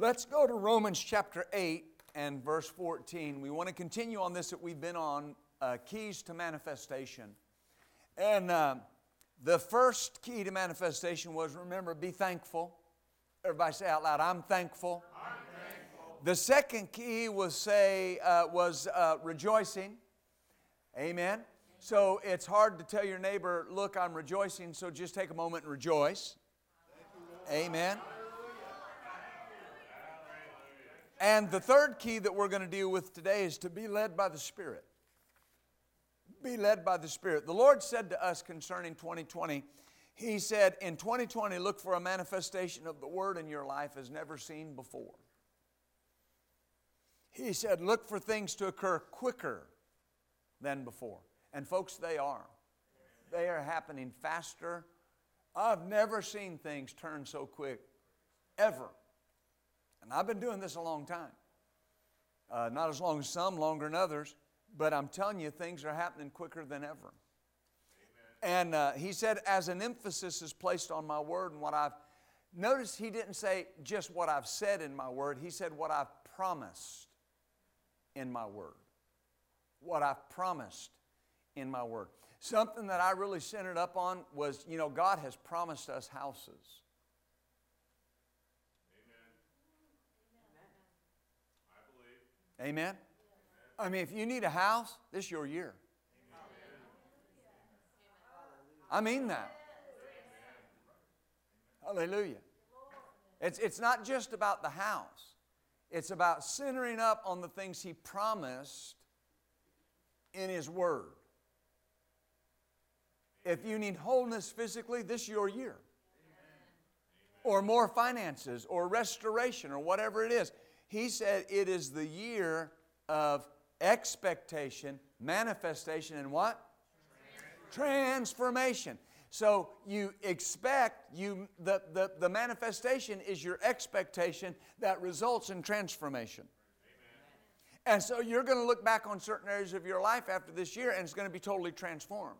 Let's go to Romans chapter 8 and verse 14. We want to continue on this that we've been on uh, keys to manifestation. And uh, the first key to manifestation was remember, be thankful. Everybody say out loud, I'm thankful. I'm thankful. The second key was say uh, was uh, rejoicing. Amen. So it's hard to tell your neighbor, look, I'm rejoicing, so just take a moment and rejoice. Amen. And the third key that we're going to deal with today is to be led by the Spirit. Be led by the Spirit. The Lord said to us concerning 2020, He said, In 2020, look for a manifestation of the Word in your life as never seen before. He said, Look for things to occur quicker than before. And folks, they are. They are happening faster. I've never seen things turn so quick, ever. And I've been doing this a long time. Uh, not as long as some, longer than others, but I'm telling you, things are happening quicker than ever. Amen. And uh, he said, as an emphasis is placed on my word and what I've noticed, he didn't say just what I've said in my word, he said what I've promised in my word. What I've promised in my word. Something that I really centered up on was, you know, God has promised us houses. Amen? I mean, if you need a house, this is your year. I mean that. Hallelujah. It's, it's not just about the house, it's about centering up on the things He promised in His Word. If you need wholeness physically, this is your year. Or more finances, or restoration, or whatever it is. He said it is the year of expectation, manifestation, and what? Transformation. So you expect you the, the, the manifestation is your expectation that results in transformation. And so you're going to look back on certain areas of your life after this year and it's going to be totally transformed.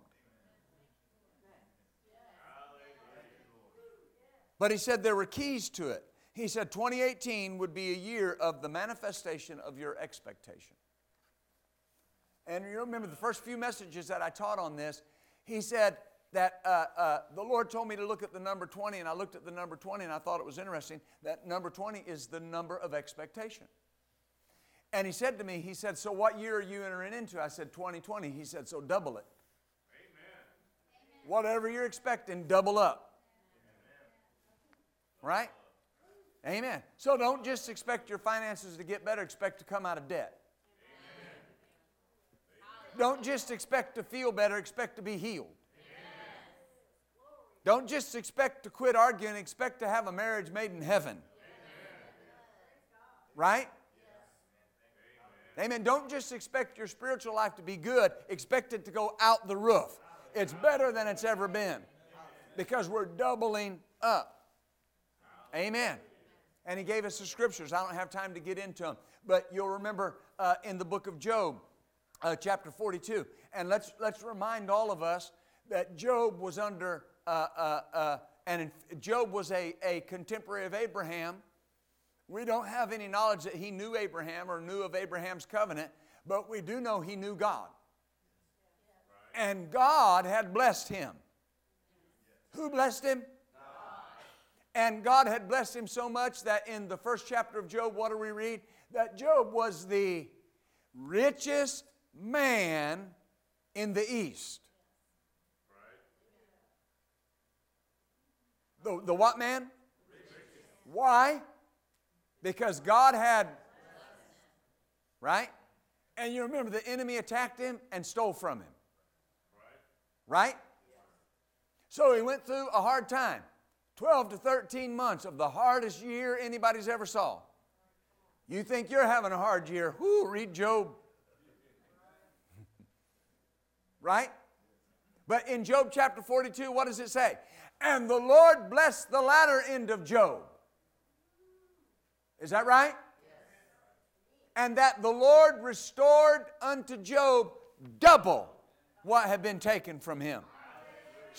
But he said there were keys to it. He said 2018 would be a year of the manifestation of your expectation. And you remember the first few messages that I taught on this, he said that uh, uh, the Lord told me to look at the number 20, and I looked at the number 20 and I thought it was interesting that number 20 is the number of expectation. And he said to me, he said, So what year are you entering into? I said, 2020. He said, So double it. Amen. Whatever you're expecting, double up. Amen. Right? Amen. So don't just expect your finances to get better, expect to come out of debt. Amen. Don't just expect to feel better, expect to be healed. Amen. Don't just expect to quit arguing, expect to have a marriage made in heaven. Right? Amen. Don't just expect your spiritual life to be good, expect it to go out the roof. It's better than it's ever been because we're doubling up. Amen and he gave us the scriptures. I don't have time to get into them, but you'll remember uh, in the book of Job, uh, chapter 42. And let's, let's remind all of us that Job was under, uh, uh, uh and Job was a, a contemporary of Abraham. We don't have any knowledge that he knew Abraham or knew of Abraham's covenant, but we do know he knew God. And God had blessed him. Who blessed him? And God had blessed him so much that in the first chapter of Job, what do we read? That Job was the richest man in the East. The, the what man? Why? Because God had, right? And you remember the enemy attacked him and stole from him. Right? So he went through a hard time. 12 to 13 months of the hardest year anybody's ever saw. You think you're having a hard year? Whoo, read Job. right? But in Job chapter 42, what does it say? And the Lord blessed the latter end of Job. Is that right? And that the Lord restored unto Job double what had been taken from him.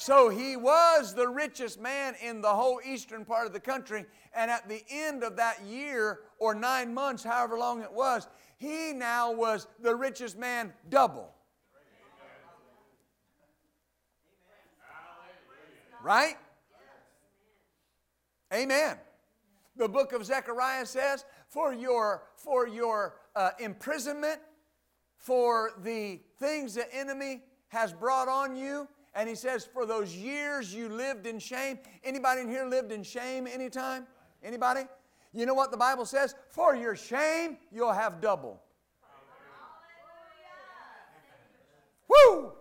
So he was the richest man in the whole eastern part of the country. And at the end of that year or nine months, however long it was, he now was the richest man double. Right? Amen. The book of Zechariah says, for your, for your uh, imprisonment, for the things the enemy has brought on you, and he says, for those years you lived in shame. Anybody in here lived in shame anytime? Anybody? You know what the Bible says? For your shame, you'll have double. Woo!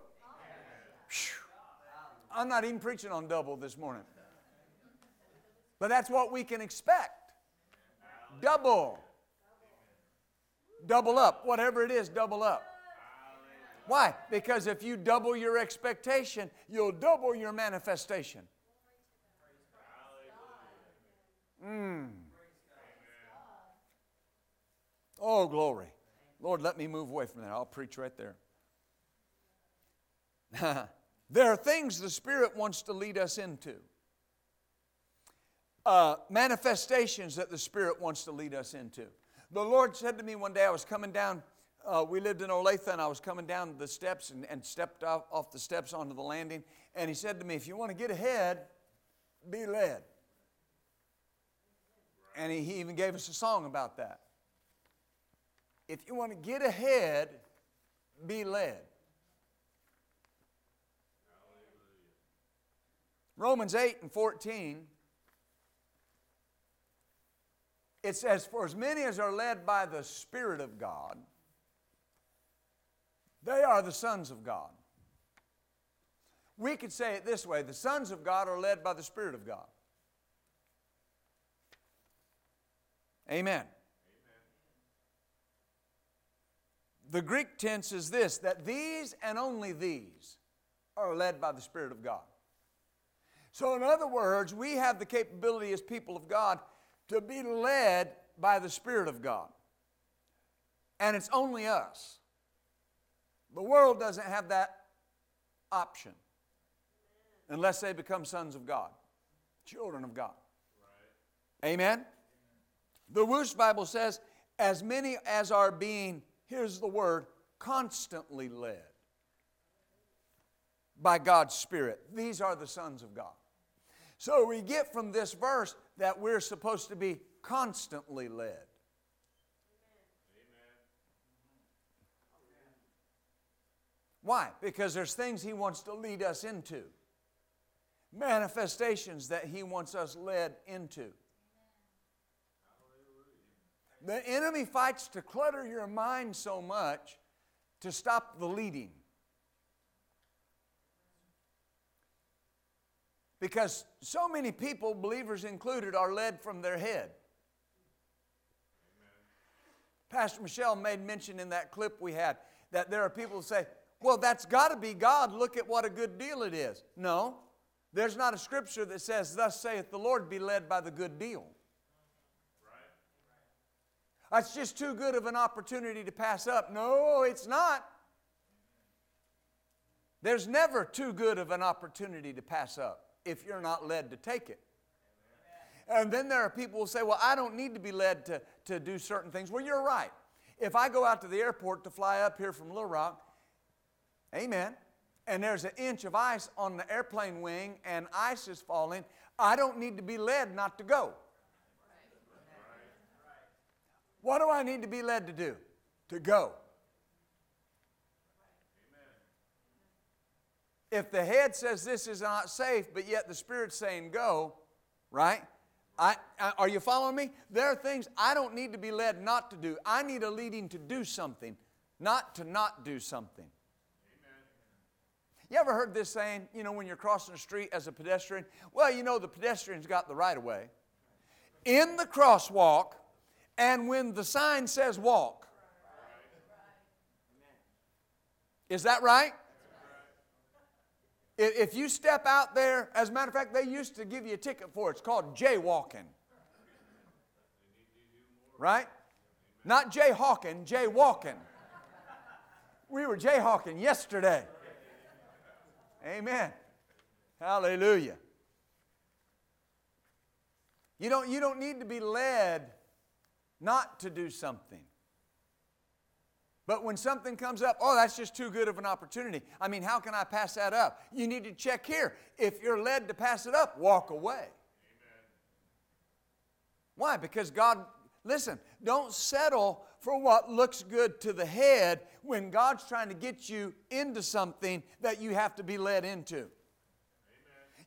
I'm not even preaching on double this morning. But that's what we can expect. Double. Double up. Whatever it is, double up. Why? Because if you double your expectation, you'll double your manifestation. Mm. Oh, glory. Lord, let me move away from that. I'll preach right there. there are things the Spirit wants to lead us into, uh, manifestations that the Spirit wants to lead us into. The Lord said to me one day, I was coming down uh, we lived in Olathe, and I was coming down the steps and, and stepped off, off the steps onto the landing. And he said to me, If you want to get ahead, be led. And he, he even gave us a song about that. If you want to get ahead, be led. Romans 8 and 14, it says, For as many as are led by the Spirit of God, they are the sons of God. We could say it this way the sons of God are led by the Spirit of God. Amen. Amen. The Greek tense is this that these and only these are led by the Spirit of God. So, in other words, we have the capability as people of God to be led by the Spirit of God. And it's only us. The world doesn't have that option unless they become sons of God, children of God. Right. Amen? The Wuest Bible says, as many as are being, here's the word, constantly led by God's Spirit. These are the sons of God. So we get from this verse that we're supposed to be constantly led. Why? Because there's things He wants to lead us into, manifestations that He wants us led into. The enemy fights to clutter your mind so much to stop the leading. Because so many people, believers included, are led from their head. Pastor Michelle made mention in that clip we had that there are people who say, well, that's got to be God. Look at what a good deal it is. No, there's not a scripture that says, Thus saith the Lord, be led by the good deal. That's just too good of an opportunity to pass up. No, it's not. There's never too good of an opportunity to pass up if you're not led to take it. And then there are people who say, Well, I don't need to be led to, to do certain things. Well, you're right. If I go out to the airport to fly up here from Little Rock Amen. And there's an inch of ice on the airplane wing and ice is falling. I don't need to be led not to go. What do I need to be led to do? To go. If the head says this is not safe, but yet the Spirit's saying go, right? I, I, are you following me? There are things I don't need to be led not to do. I need a leading to do something, not to not do something. You ever heard this saying, you know, when you're crossing the street as a pedestrian? Well, you know, the pedestrian's got the right of way. In the crosswalk, and when the sign says walk. Is that right? If you step out there, as a matter of fact, they used to give you a ticket for it. It's called jaywalking. Right? Not jayhawking, jaywalking. We were jayhawking yesterday. Amen. Hallelujah. You don't, you don't need to be led not to do something. But when something comes up, oh, that's just too good of an opportunity. I mean, how can I pass that up? You need to check here. If you're led to pass it up, walk away. Amen. Why? Because God, listen, don't settle for what looks good to the head when God's trying to get you into something that you have to be led into.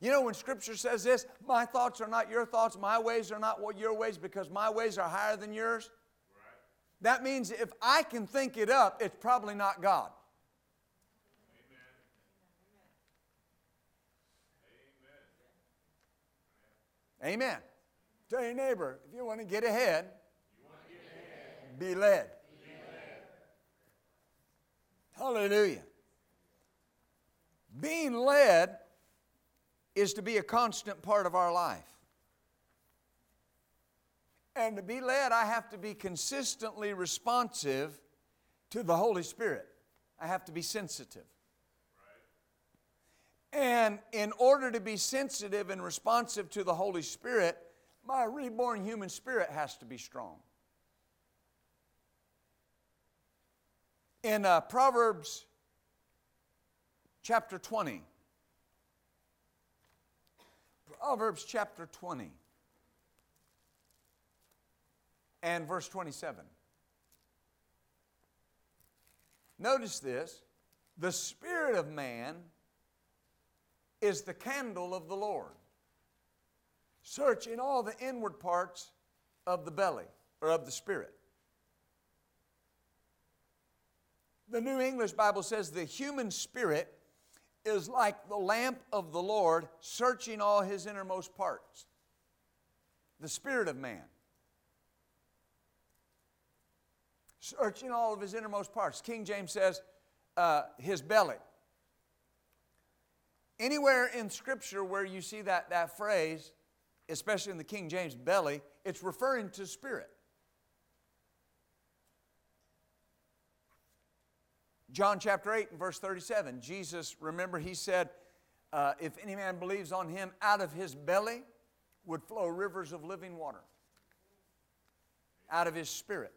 You know, when Scripture says this, my thoughts are not your thoughts, my ways are not your ways, because my ways are higher than yours. That means if I can think it up, it's probably not God. Amen. Amen. Tell your neighbor, if you want to get ahead. Be, led. be led. Hallelujah. Being led is to be a constant part of our life. And to be led, I have to be consistently responsive to the Holy Spirit. I have to be sensitive. And in order to be sensitive and responsive to the Holy Spirit, my reborn human spirit has to be strong. In uh, Proverbs chapter 20, Proverbs chapter 20 and verse 27. Notice this the spirit of man is the candle of the Lord, Search in all the inward parts of the belly or of the spirit. The New English Bible says the human spirit is like the lamp of the Lord searching all his innermost parts. The spirit of man. Searching all of his innermost parts. King James says, uh, his belly. Anywhere in Scripture where you see that, that phrase, especially in the King James belly, it's referring to spirit. John chapter 8 and verse 37, Jesus, remember, he said, uh, If any man believes on him, out of his belly would flow rivers of living water. Out of his spirit.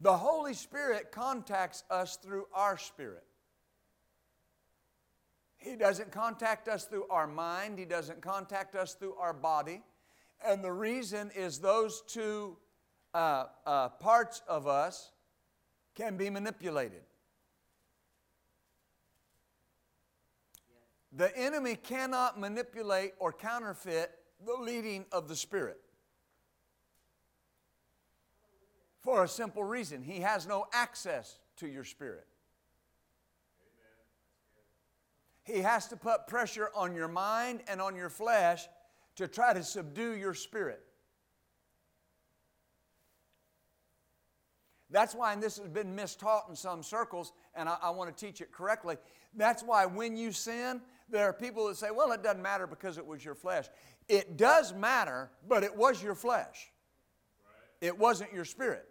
The Holy Spirit contacts us through our spirit. He doesn't contact us through our mind, He doesn't contact us through our body. And the reason is those two uh, uh, parts of us can be manipulated. The enemy cannot manipulate or counterfeit the leading of the Spirit. For a simple reason he has no access to your spirit. He has to put pressure on your mind and on your flesh to try to subdue your spirit. That's why, and this has been mistaught in some circles, and I, I want to teach it correctly. That's why when you sin, there are people that say, well, it doesn't matter because it was your flesh. It does matter, but it was your flesh, right. it wasn't your spirit.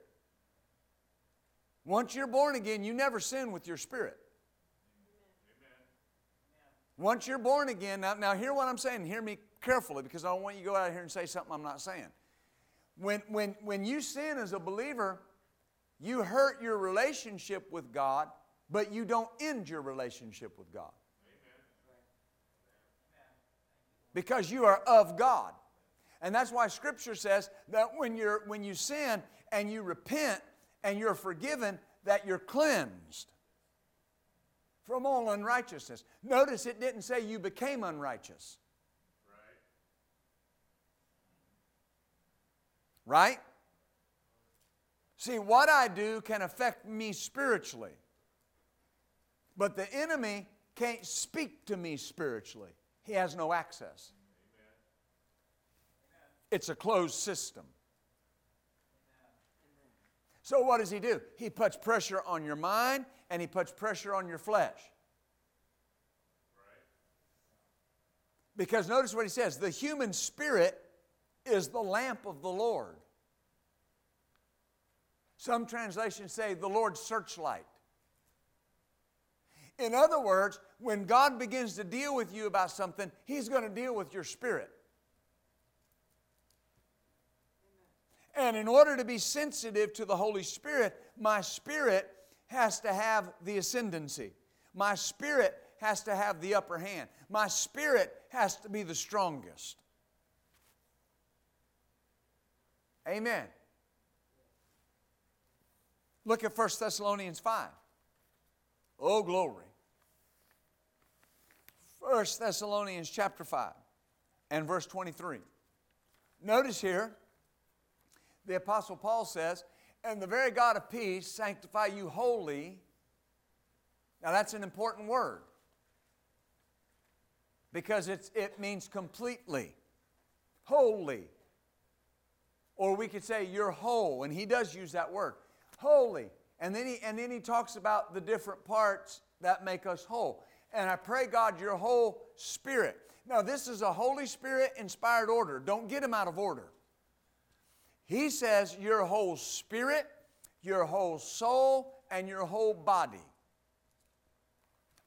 Once you're born again, you never sin with your spirit. Once you're born again, now, now hear what I'm saying, hear me carefully because I don't want you to go out here and say something I'm not saying. When, when, when you sin as a believer, you hurt your relationship with God, but you don't end your relationship with God. Because you are of God. And that's why Scripture says that when, you're, when you sin and you repent and you're forgiven, that you're cleansed from all unrighteousness. Notice it didn't say you became unrighteous. Right? See, what I do can affect me spiritually. But the enemy can't speak to me spiritually, he has no access. It's a closed system. So, what does he do? He puts pressure on your mind and he puts pressure on your flesh. Because notice what he says the human spirit is the lamp of the Lord. Some translations say the Lord's searchlight. In other words, when God begins to deal with you about something, He's going to deal with your spirit. And in order to be sensitive to the Holy Spirit, my spirit has to have the ascendancy. My spirit has to have the upper hand. My spirit has to be the strongest. Amen. Look at 1 Thessalonians 5. Oh, glory. 1 Thessalonians chapter 5 and verse 23. Notice here, the Apostle Paul says, And the very God of peace sanctify you wholly. Now that's an important word because it's, it means completely, wholly. Or we could say you're whole, and he does use that word, holy. And then he, and then he talks about the different parts that make us whole. And I pray, God, your whole spirit. Now, this is a Holy Spirit inspired order. Don't get him out of order. He says your whole spirit, your whole soul, and your whole body.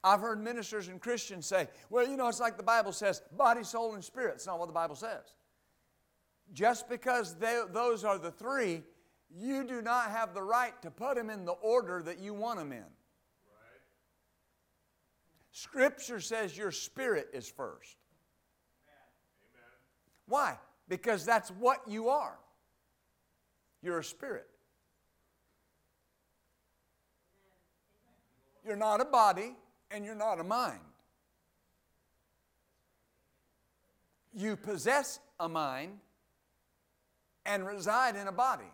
I've heard ministers and Christians say, well, you know, it's like the Bible says body, soul, and spirit. It's not what the Bible says. Just because they, those are the three, you do not have the right to put them in the order that you want them in. Right. Scripture says your spirit is first. Amen. Why? Because that's what you are. You're a spirit. You're not a body and you're not a mind. You possess a mind and reside in a body.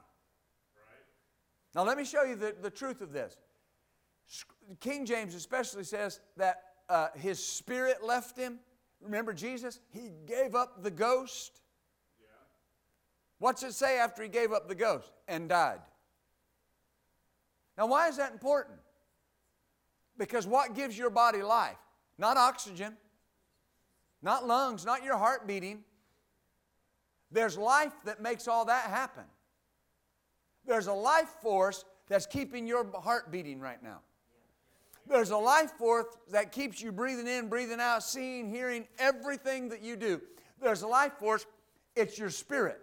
Now, let me show you the, the truth of this. King James especially says that uh, his spirit left him. Remember Jesus? He gave up the ghost. Yeah. What's it say after he gave up the ghost? And died. Now, why is that important? Because what gives your body life? Not oxygen, not lungs, not your heart beating. There's life that makes all that happen. There's a life force that's keeping your heart beating right now. There's a life force that keeps you breathing in, breathing out, seeing, hearing, everything that you do. There's a life force, it's your spirit.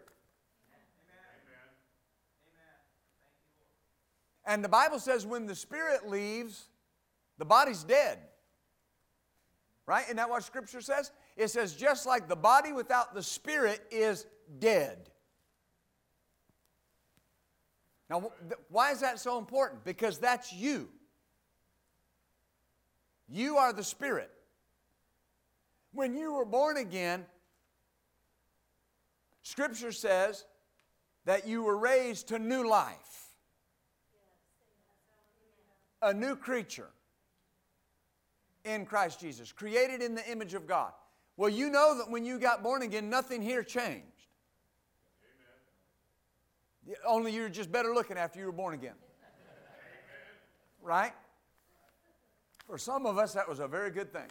And the Bible says when the spirit leaves, the body's dead. Right? Isn't that what Scripture says? It says, just like the body without the spirit is dead. Now, why is that so important? Because that's you. You are the spirit. When you were born again, Scripture says that you were raised to new life, a new creature in Christ Jesus, created in the image of God. Well, you know that when you got born again, nothing here changed. Only you're just better looking after you were born again. Right? For some of us, that was a very good thing.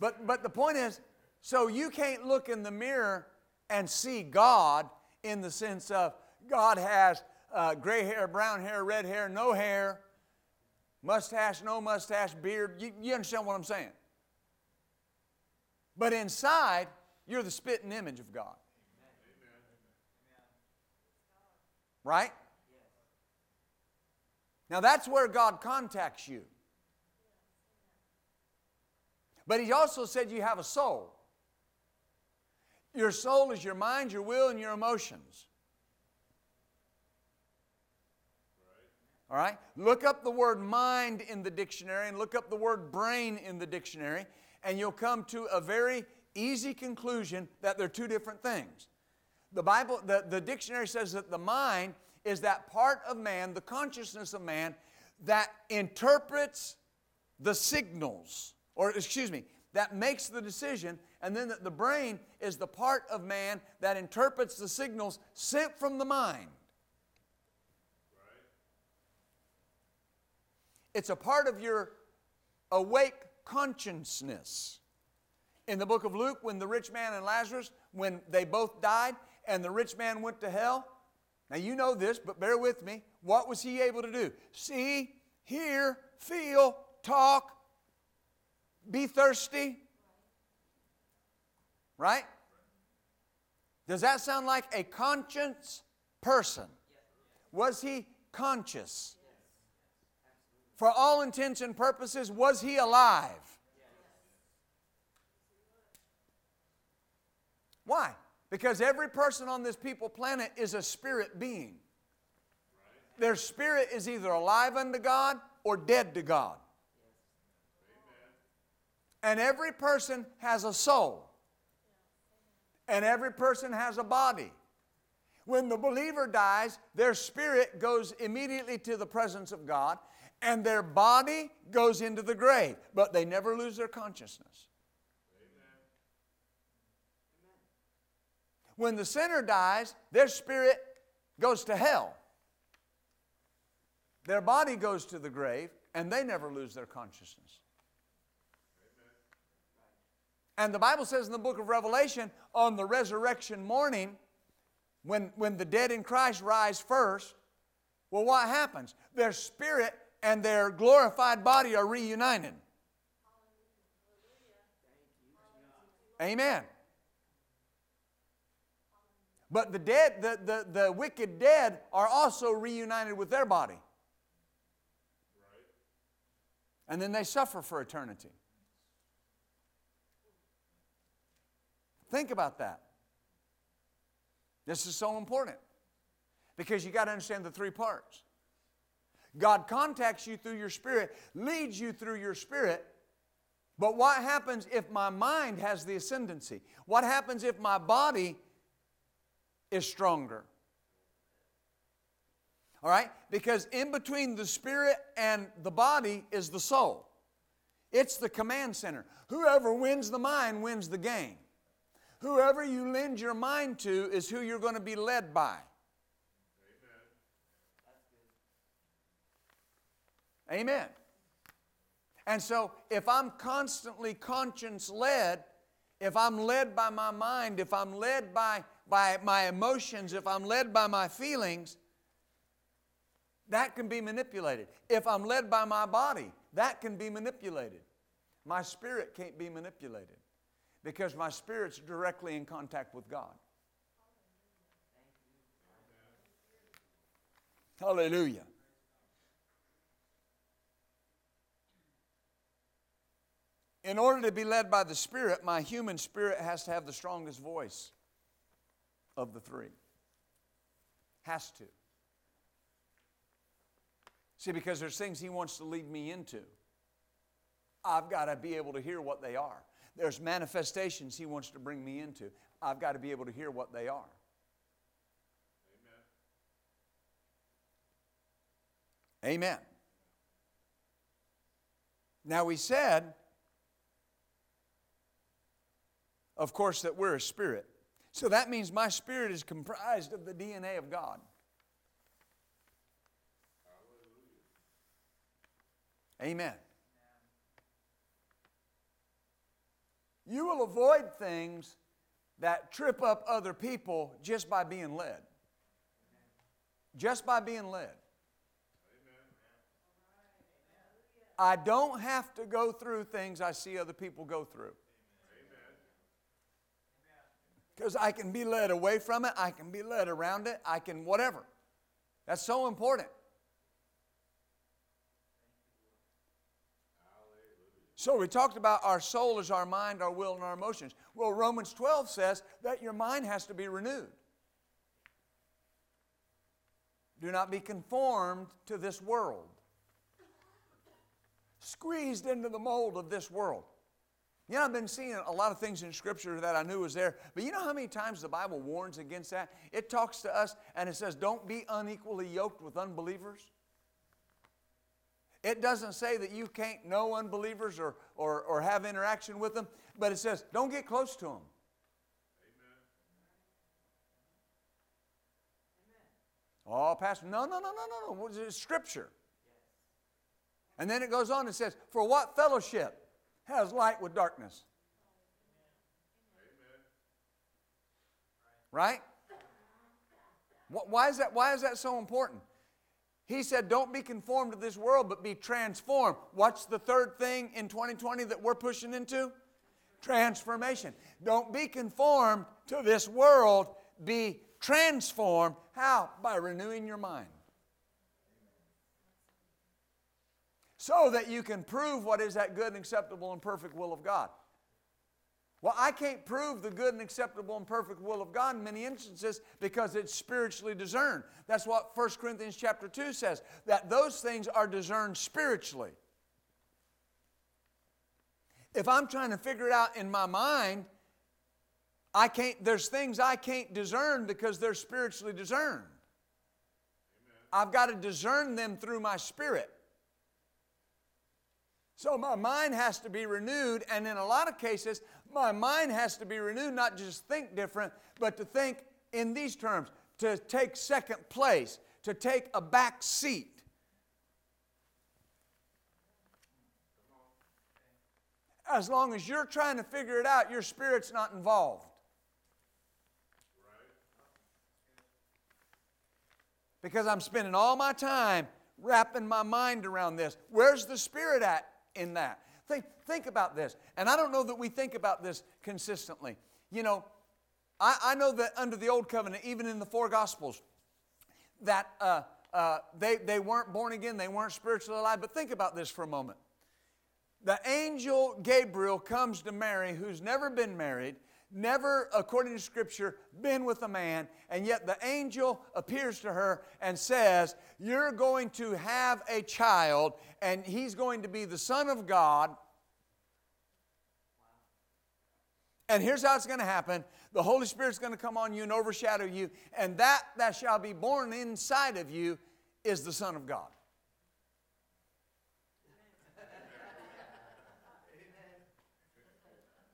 But, but the point is, so you can't look in the mirror and see God in the sense of God has uh, gray hair, brown hair, red hair, no hair. Mustache, no mustache, beard. You, you understand what I'm saying? But inside, you're the spitting image of God. Right? Now that's where God contacts you. But He also said you have a soul. Your soul is your mind, your will, and your emotions. All right? Look up the word mind in the dictionary and look up the word brain in the dictionary, and you'll come to a very easy conclusion that they're two different things. The Bible, the, the dictionary says that the mind is that part of man, the consciousness of man, that interprets the signals, or excuse me, that makes the decision, and then that the brain is the part of man that interprets the signals sent from the mind. It's a part of your awake consciousness. In the book of Luke, when the rich man and Lazarus, when they both died and the rich man went to hell, now you know this, but bear with me. What was he able to do? See, hear, feel, talk, be thirsty. Right? Does that sound like a conscience person? Was he conscious? For all intents and purposes, was he alive? Why? Because every person on this people planet is a spirit being. Their spirit is either alive unto God or dead to God. And every person has a soul. And every person has a body. When the believer dies, their spirit goes immediately to the presence of God, and their body goes into the grave, but they never lose their consciousness. When the sinner dies, their spirit goes to hell. Their body goes to the grave, and they never lose their consciousness. And the Bible says in the book of Revelation, on the resurrection morning, when, when the dead in Christ rise first, well, what happens? Their spirit and their glorified body are reunited. Amen. But the dead, the, the, the wicked dead are also reunited with their body. And then they suffer for eternity. Think about that. This is so important because you got to understand the three parts. God contacts you through your spirit, leads you through your spirit. But what happens if my mind has the ascendancy? What happens if my body is stronger? All right? Because in between the spirit and the body is the soul. It's the command center. Whoever wins the mind wins the game. Whoever you lend your mind to is who you're going to be led by. Amen. And so, if I'm constantly conscience led, if I'm led by my mind, if I'm led by, by my emotions, if I'm led by my feelings, that can be manipulated. If I'm led by my body, that can be manipulated. My spirit can't be manipulated because my spirit's directly in contact with God. Hallelujah. In order to be led by the Spirit, my human spirit has to have the strongest voice of the three. Has to. See, because there's things He wants to lead me into. I've got to be able to hear what they are. There's manifestations He wants to bring me into. I've got to be able to hear what they are. Amen. Amen. Now, we said, of course, that we're a spirit. So that means my spirit is comprised of the DNA of God. Amen. You will avoid things that trip up other people just by being led. Just by being led. I don't have to go through things I see other people go through. Because I can be led away from it, I can be led around it, I can whatever. That's so important. So we talked about our soul is our mind, our will, and our emotions. Well, Romans 12 says that your mind has to be renewed. Do not be conformed to this world, squeezed into the mold of this world. You know, I've been seeing a lot of things in Scripture that I knew was there, but you know how many times the Bible warns against that? It talks to us and it says, don't be unequally yoked with unbelievers. It doesn't say that you can't know unbelievers or, or, or have interaction with them, but it says don't get close to them. Oh, Pastor, no, no, no, no, no, no. It's scripture. And then it goes on and says, For what fellowship has light with darkness? Right? Why is that, why is that so important? He said, Don't be conformed to this world, but be transformed. What's the third thing in 2020 that we're pushing into? Transformation. Don't be conformed to this world, be transformed. How? By renewing your mind. So that you can prove what is that good and acceptable and perfect will of God. Well, I can't prove the good and acceptable and perfect will of God in many instances because it's spiritually discerned. That's what 1 Corinthians chapter 2 says, that those things are discerned spiritually. If I'm trying to figure it out in my mind, I can't, there's things I can't discern because they're spiritually discerned. I've got to discern them through my spirit. So my mind has to be renewed, and in a lot of cases, my mind has to be renewed, not just think different, but to think in these terms, to take second place, to take a back seat. As long as you're trying to figure it out, your spirit's not involved. Because I'm spending all my time wrapping my mind around this. Where's the spirit at in that? Think, think about this. And I don't know that we think about this consistently. You know, I, I know that under the Old Covenant, even in the four Gospels, that uh, uh, they, they weren't born again, they weren't spiritually alive. But think about this for a moment. The angel Gabriel comes to Mary, who's never been married, never, according to Scripture, been with a man, and yet the angel appears to her and says, You're going to have a child, and he's going to be the Son of God. And here's how it's going to happen the Holy Spirit's going to come on you and overshadow you, and that that shall be born inside of you is the Son of God.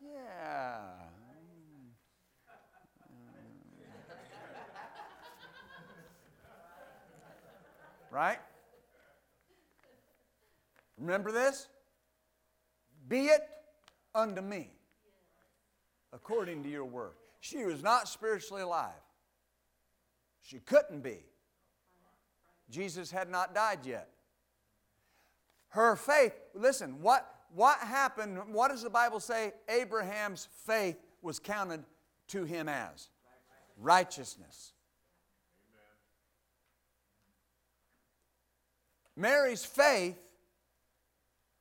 Yeah. Right? Remember this? Be it unto me according to your word. She was not spiritually alive. She couldn't be. Jesus had not died yet. Her faith, listen, what, what happened? What does the Bible say? Abraham's faith was counted to him as righteousness. Mary's faith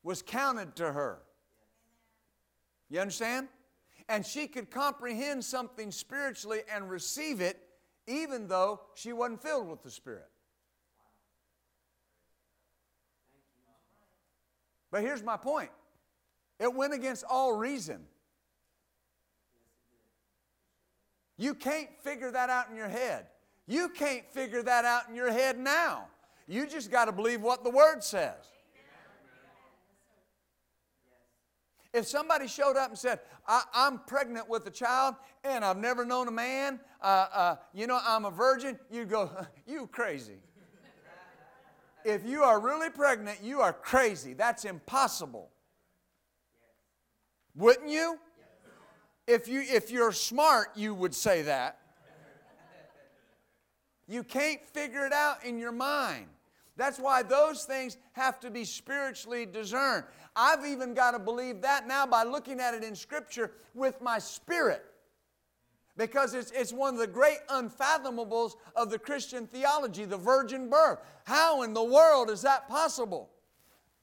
was counted to her. You understand? And she could comprehend something spiritually and receive it even though she wasn't filled with the Spirit. But here's my point it went against all reason. You can't figure that out in your head. You can't figure that out in your head now. You just got to believe what the Word says. If somebody showed up and said, I, am pregnant with a child and I've never known a man, uh, uh, you know, I'm a virgin, you'd go, You crazy. if you are really pregnant, you are crazy. That's impossible. Wouldn't you? If, you? if you're smart, you would say that. You can't figure it out in your mind. That's why those things have to be spiritually discerned. I've even got to believe that now by looking at it in Scripture with my spirit. Because it's, it's one of the great unfathomables of the Christian theology, the virgin birth. How in the world is that possible?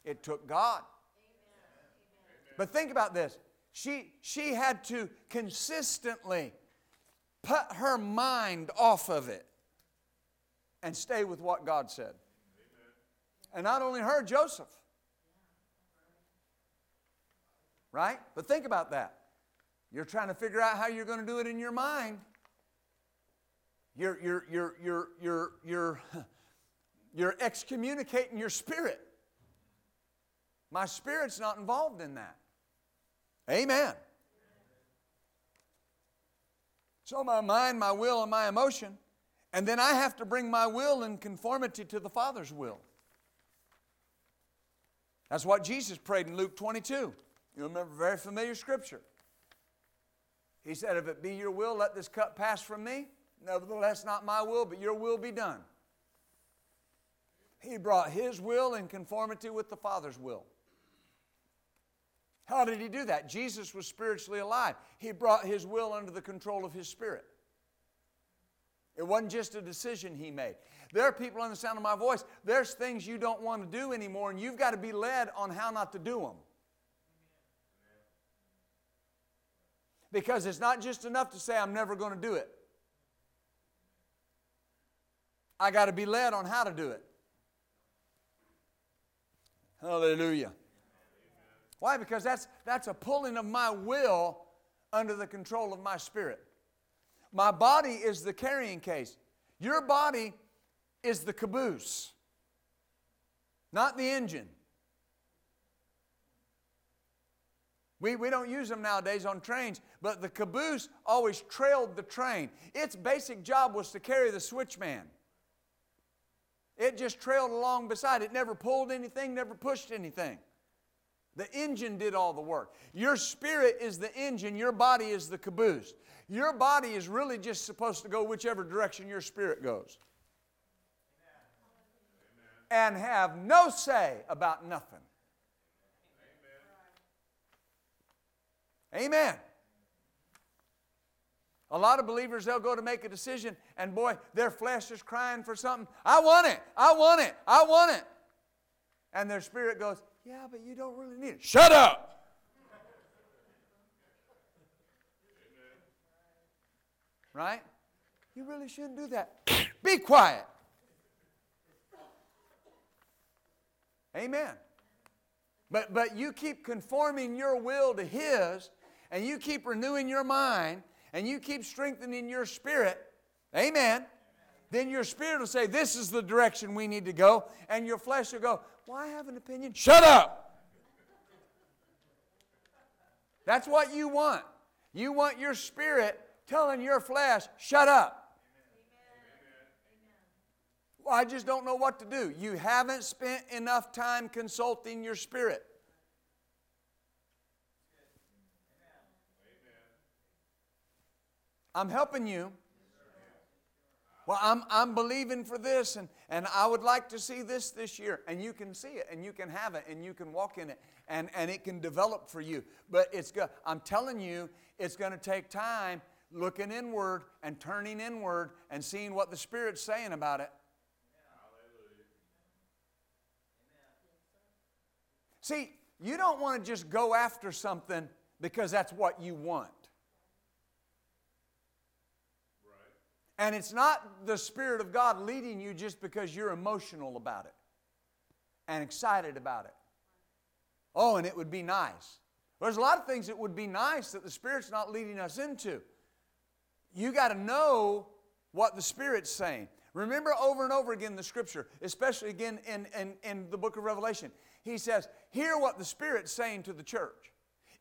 It took God. But think about this. She, she had to consistently put her mind off of it and stay with what God said. And not only her, Joseph. Right? But think about that. You're trying to figure out how you're going to do it in your mind. You're, you're, you're, you're, you're, you're, you're excommunicating your spirit. My spirit's not involved in that. Amen. So my mind, my will, and my emotion, and then I have to bring my will in conformity to the Father's will. That's what Jesus prayed in Luke 22. You remember very familiar scripture. He said, If it be your will, let this cup pass from me. Nevertheless, not my will, but your will be done. He brought His will in conformity with the Father's will. How did He do that? Jesus was spiritually alive. He brought His will under the control of His Spirit. It wasn't just a decision He made. There are people on the sound of my voice, there's things you don't want to do anymore, and you've got to be led on how not to do them. Because it's not just enough to say, I'm never going to do it. I got to be led on how to do it. Hallelujah. Why? Because that's, that's a pulling of my will under the control of my spirit. My body is the carrying case. Your body is the caboose, not the engine. We, we don't use them nowadays on trains, but the caboose always trailed the train. Its basic job was to carry the switchman. It just trailed along beside. It never pulled anything, never pushed anything. The engine did all the work. Your spirit is the engine, your body is the caboose. Your body is really just supposed to go whichever direction your spirit goes. And have no say about nothing. Amen. Amen. A lot of believers, they'll go to make a decision, and boy, their flesh is crying for something. I want it. I want it. I want it. And their spirit goes, Yeah, but you don't really need it. Shut up. Right? You really shouldn't do that. Be quiet. Amen. But, but you keep conforming your will to His, and you keep renewing your mind, and you keep strengthening your spirit, amen, then your spirit will say, This is the direction we need to go. And your flesh will go, Well, I have an opinion. Shut up. That's what you want. You want your spirit telling your flesh, Shut up. Well, I just don't know what to do. You haven't spent enough time consulting your spirit. I'm helping you. Well, I'm, I'm believing for this, and, and I would like to see this this year. And you can see it, and you can have it, and you can walk in it, and, and it can develop for you. But it's good. I'm telling you, it's going to take time looking inward and turning inward and seeing what the Spirit's saying about it. See, you don't want to just go after something because that's what you want. And it's not the Spirit of God leading you just because you're emotional about it and excited about it. Oh, and it would be nice. There's a lot of things that would be nice that the Spirit's not leading us into. You got to know what the Spirit's saying. Remember over and over again the Scripture, especially again in, in, in the book of Revelation, he says, Hear what the Spirit's saying to the church.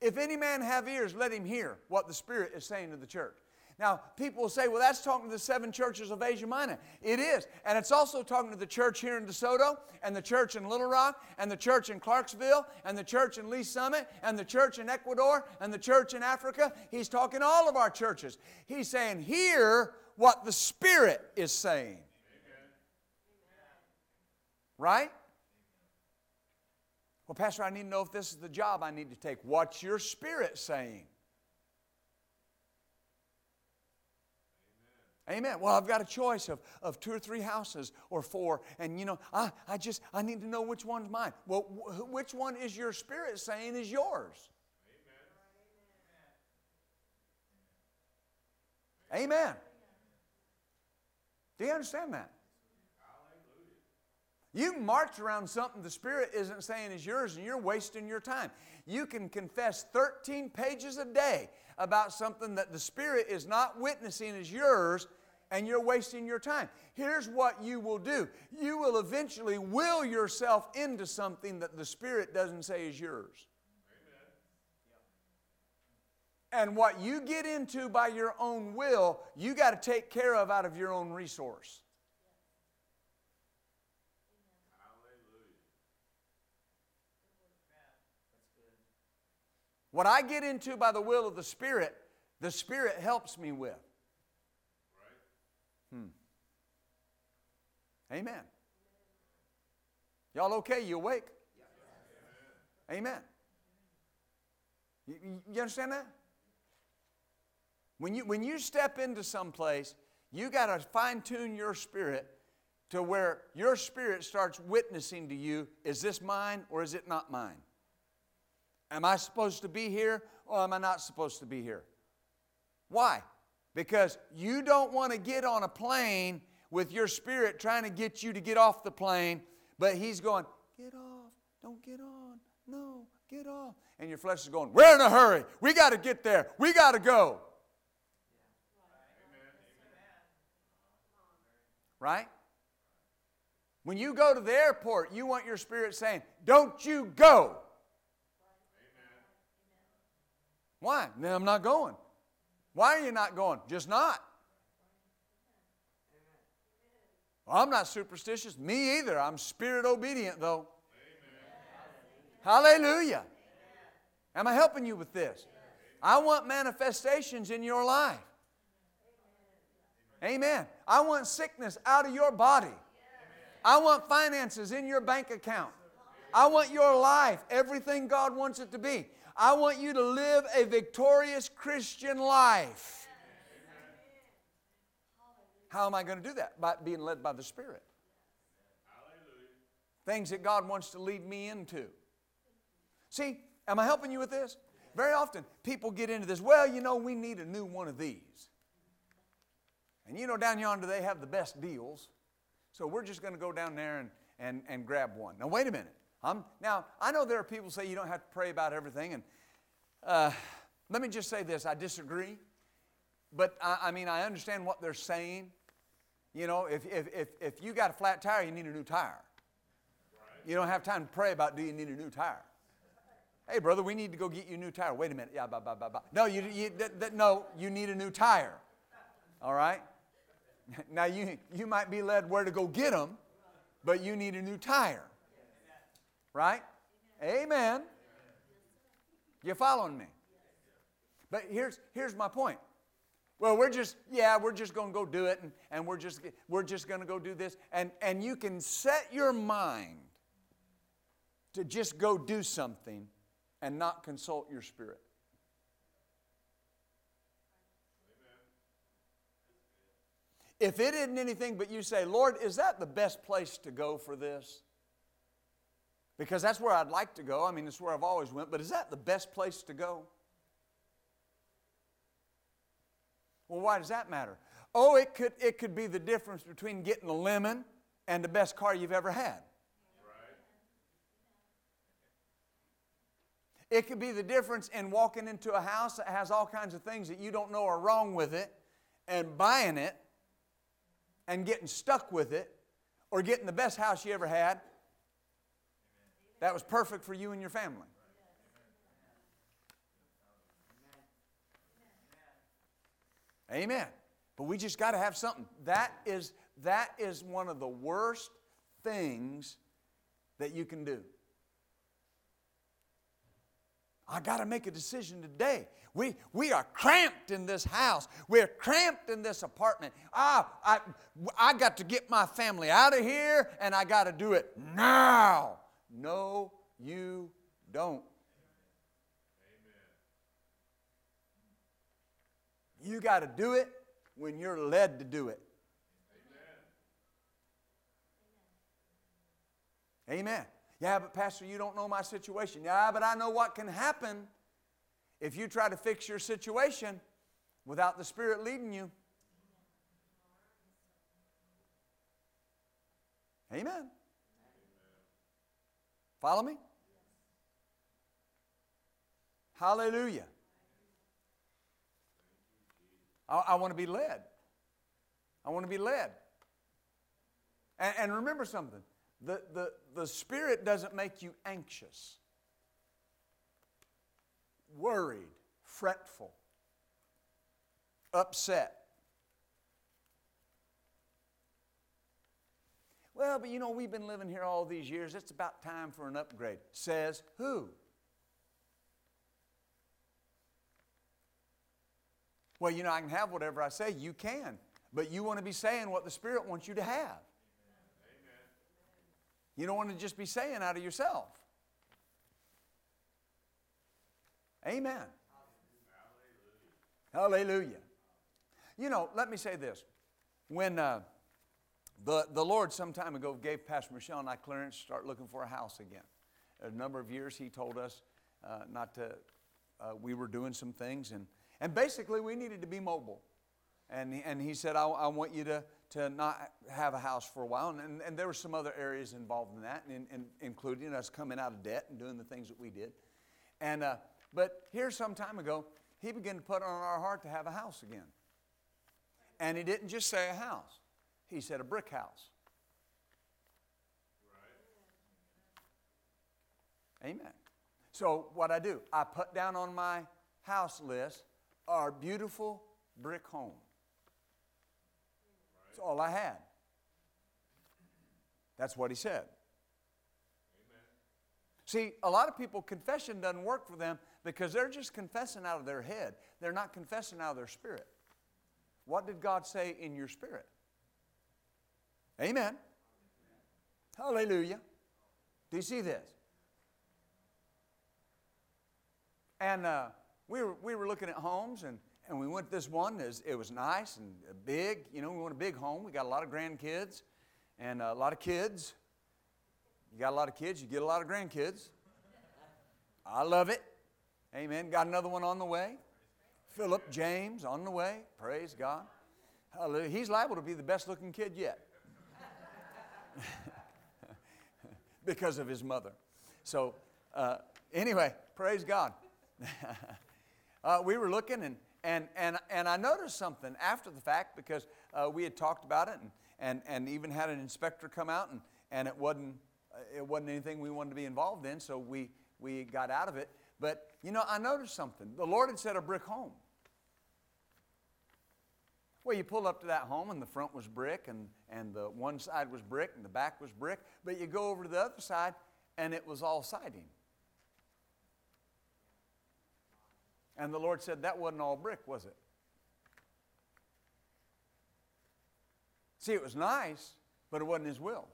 If any man have ears, let him hear what the Spirit is saying to the church. Now, people will say, well, that's talking to the seven churches of Asia Minor. It is. And it's also talking to the church here in DeSoto, and the church in Little Rock, and the church in Clarksville, and the church in Lee Summit, and the church in Ecuador, and the church in Africa. He's talking all of our churches. He's saying, hear what the Spirit is saying. Right? Well, Pastor, I need to know if this is the job I need to take. What's your spirit saying? Amen. Well, I've got a choice of, of two or three houses or four, and you know, I, I just I need to know which one's mine. Well, wh- which one is your spirit saying is yours? Amen. Amen. Do you understand that? You march around something the Spirit isn't saying is yours, and you're wasting your time. You can confess 13 pages a day about something that the Spirit is not witnessing as yours, and you're wasting your time. Here's what you will do you will eventually will yourself into something that the Spirit doesn't say is yours. And what you get into by your own will, you got to take care of out of your own resource. What I get into by the will of the Spirit, the Spirit helps me with. Hmm. Amen. Y'all okay? You awake? Amen. You, you understand that? When you, when you step into some place, you got to fine tune your spirit to where your spirit starts witnessing to you is this mine or is it not mine? Am I supposed to be here or am I not supposed to be here? Why? Because you don't want to get on a plane with your spirit trying to get you to get off the plane, but he's going, Get off, don't get on, no, get off. And your flesh is going, We're in a hurry, we got to get there, we got to go. Right? When you go to the airport, you want your spirit saying, Don't you go. Why? Then I'm not going. Why are you not going? Just not. Well, I'm not superstitious. Me either. I'm spirit obedient, though. Amen. Hallelujah. Am I helping you with this? I want manifestations in your life. Amen. I want sickness out of your body. I want finances in your bank account. I want your life, everything God wants it to be. I want you to live a victorious Christian life. How am I going to do that? By being led by the Spirit. Things that God wants to lead me into. See, am I helping you with this? Very often, people get into this, well, you know, we need a new one of these. And you know, down yonder, they have the best deals. So we're just going to go down there and, and, and grab one. Now, wait a minute. I'm, now, I know there are people say you don't have to pray about everything, and uh, let me just say this I disagree. But I, I, mean, I understand what they're saying. You know, if, if, if, if you got a flat tire, you need a new tire. You don't have time to pray about do you need a new tire. Hey, brother, we need to go get you a new tire. Wait a minute. Yeah, blah, blah, blah, blah. No, you, you, that, that, no, you need a new tire. All right? Now, you, you might be led where to go get them, but you need a new tire. Right? Amen. You following me? But here's, here's my point. Well, we're just, yeah, we're just going to go do it, and, and we're just, we're just going to go do this. And, and you can set your mind to just go do something and not consult your spirit. If it isn't anything but you say, Lord, is that the best place to go for this? Because that's where I'd like to go. I mean, it's where I've always went, but is that the best place to go? Well, why does that matter? Oh, it could, it could be the difference between getting a lemon and the best car you've ever had. It could be the difference in walking into a house that has all kinds of things that you don't know are wrong with it and buying it and getting stuck with it or getting the best house you ever had that was perfect for you and your family. Amen. But we just got to have something. That is, that is one of the worst things that you can do. I got to make a decision today. We, we are cramped in this house. We're cramped in this apartment. Ah, I, I got to get my family out of here and I got to do it now. No, you don't. Amen. You got to do it when you're led to do it. Amen. Amen. Yeah, but Pastor, you don't know my situation. Yeah, but I know what can happen if you try to fix your situation without the Spirit leading you. Amen. Follow me? Hallelujah. I, I want to be led. I want to be led. And, and remember something the, the, the Spirit doesn't make you anxious, worried, fretful, upset. Well, but you know, we've been living here all these years. It's about time for an upgrade. Says who? Well, you know, I can have whatever I say. You can. But you want to be saying what the Spirit wants you to have. You don't want to just be saying out of yourself. Amen. Hallelujah. Hallelujah. You know, let me say this. When uh, the, the Lord some time ago gave Pastor Michelle and I clearance to start looking for a house again. A number of years he told us uh, not to, uh, we were doing some things, and, and basically we needed to be mobile. And, and he said, I, I want you to, to not have a house for a while. And, and, and there were some other areas involved in that, and, and, including us coming out of debt and doing the things that we did. And, uh, but here, some time ago, he began to put on our heart to have a house again. And he didn't just say a house, he said a brick house. Right. Amen. So, what I do, I put down on my house list our beautiful brick home. That's all I had. That's what he said. Amen. See, a lot of people, confession doesn't work for them because they're just confessing out of their head. They're not confessing out of their spirit. What did God say in your spirit? Amen. Hallelujah. Do you see this? And uh, we, were, we were looking at homes, and and we went this one. It was nice and big. You know, we want a big home. We got a lot of grandkids and a lot of kids. You got a lot of kids, you get a lot of grandkids. I love it. Amen. Got another one on the way. Philip James on the way. Praise God. Hallelujah. He's liable to be the best looking kid yet because of his mother. So, uh, anyway, praise God. uh, we were looking and and, and, and I noticed something after the fact because uh, we had talked about it and, and, and even had an inspector come out, and, and it, wasn't, uh, it wasn't anything we wanted to be involved in, so we, we got out of it. But, you know, I noticed something. The Lord had said a brick home. Well, you pull up to that home, and the front was brick, and, and the one side was brick, and the back was brick. But you go over to the other side, and it was all siding. And the Lord said, That wasn't all brick, was it? See, it was nice, but it wasn't His will.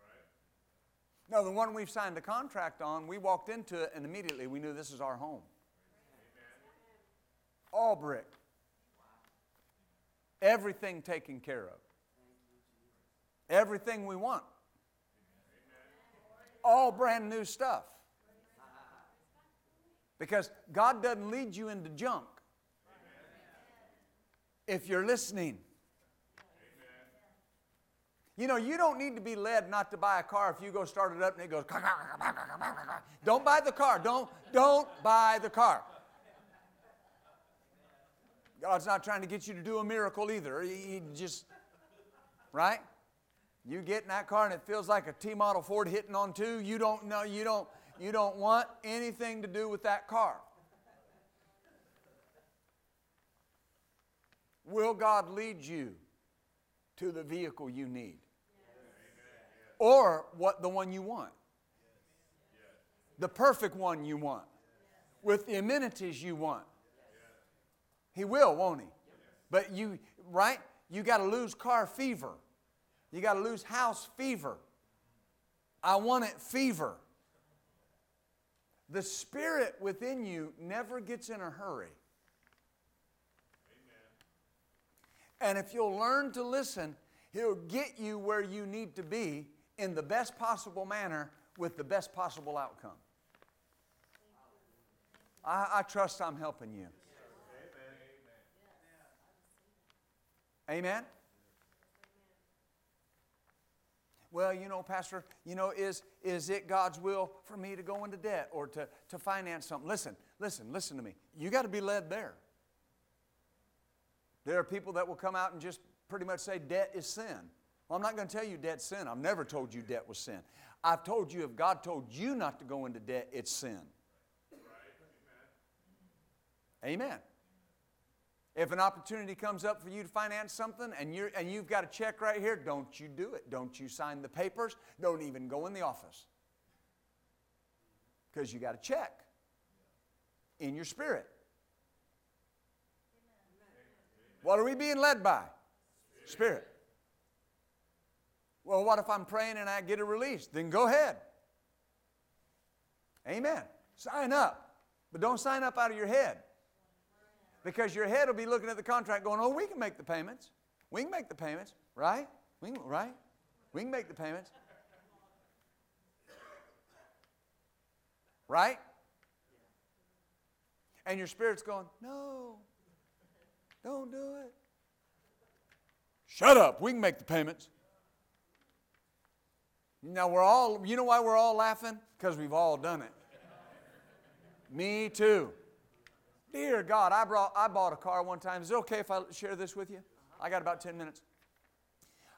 Right. No, the one we've signed a contract on, we walked into it and immediately we knew this is our home. Amen. All brick. Everything taken care of. Everything we want. All brand new stuff. Because God doesn't lead you into junk. If you're listening. You know, you don't need to be led not to buy a car if you go start it up and it goes. Don't buy the car. Don't, don't buy the car. God's not trying to get you to do a miracle either. He just, right? You get in that car and it feels like a T model Ford hitting on two. You don't know, you don't, you don't want anything to do with that car. Will God lead you to the vehicle you need? Or what the one you want? The perfect one you want. With the amenities you want. He will, won't he? But you, right? You got to lose car fever. You got to lose house fever. I want it fever. The spirit within you never gets in a hurry. And if you'll learn to listen, He'll get you where you need to be in the best possible manner with the best possible outcome. I, I trust I'm helping you. Amen. Well, you know, Pastor, you know, is, is it God's will for me to go into debt or to, to finance something? Listen, listen, listen to me. You got to be led there. There are people that will come out and just pretty much say debt is sin. Well, I'm not going to tell you debt's sin. I've never told you debt was sin. I've told you if God told you not to go into debt, it's sin. Amen. Amen. If an opportunity comes up for you to finance something and, you're, and you've got a check right here, don't you do it. Don't you sign the papers. Don't even go in the office. Because you got a check in your spirit. What are we being led by? Spirit. Well, what if I'm praying and I get a release? Then go ahead. Amen. Sign up. But don't sign up out of your head. Because your head will be looking at the contract going, oh, we can make the payments. We can make the payments, right? We can, right? We can make the payments. Right? And your spirit's going, no, don't do it. Shut up, we can make the payments. Now we're all, you know why we're all laughing? Because we've all done it. Me too. Dear God, I, brought, I bought a car one time. Is it okay if I share this with you? I got about 10 minutes.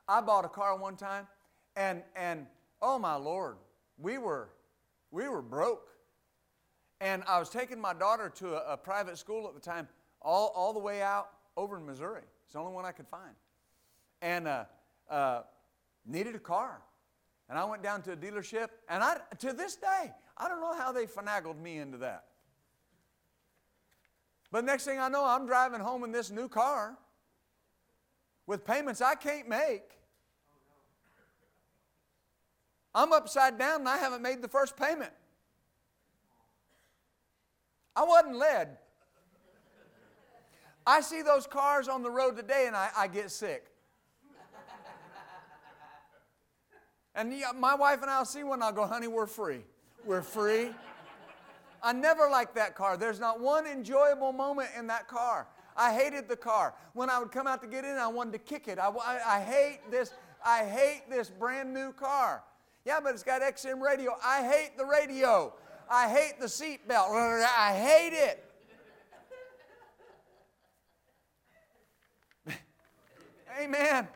I bought a car one time, and, and oh my Lord, we were, we were broke. And I was taking my daughter to a, a private school at the time, all, all the way out over in Missouri. It's the only one I could find. And uh, uh, needed a car. And I went down to a dealership, and I, to this day, I don't know how they finagled me into that. But next thing I know, I'm driving home in this new car with payments I can't make. I'm upside down and I haven't made the first payment. I wasn't led. I see those cars on the road today and I, I get sick. And my wife and I'll see one, and I'll go, honey, we're free. We're free. I never liked that car. There's not one enjoyable moment in that car. I hated the car. When I would come out to get in, I wanted to kick it. I, I, I hate this. I hate this brand new car. Yeah, but it's got XM radio. I hate the radio. I hate the seatbelt. I hate it. Amen.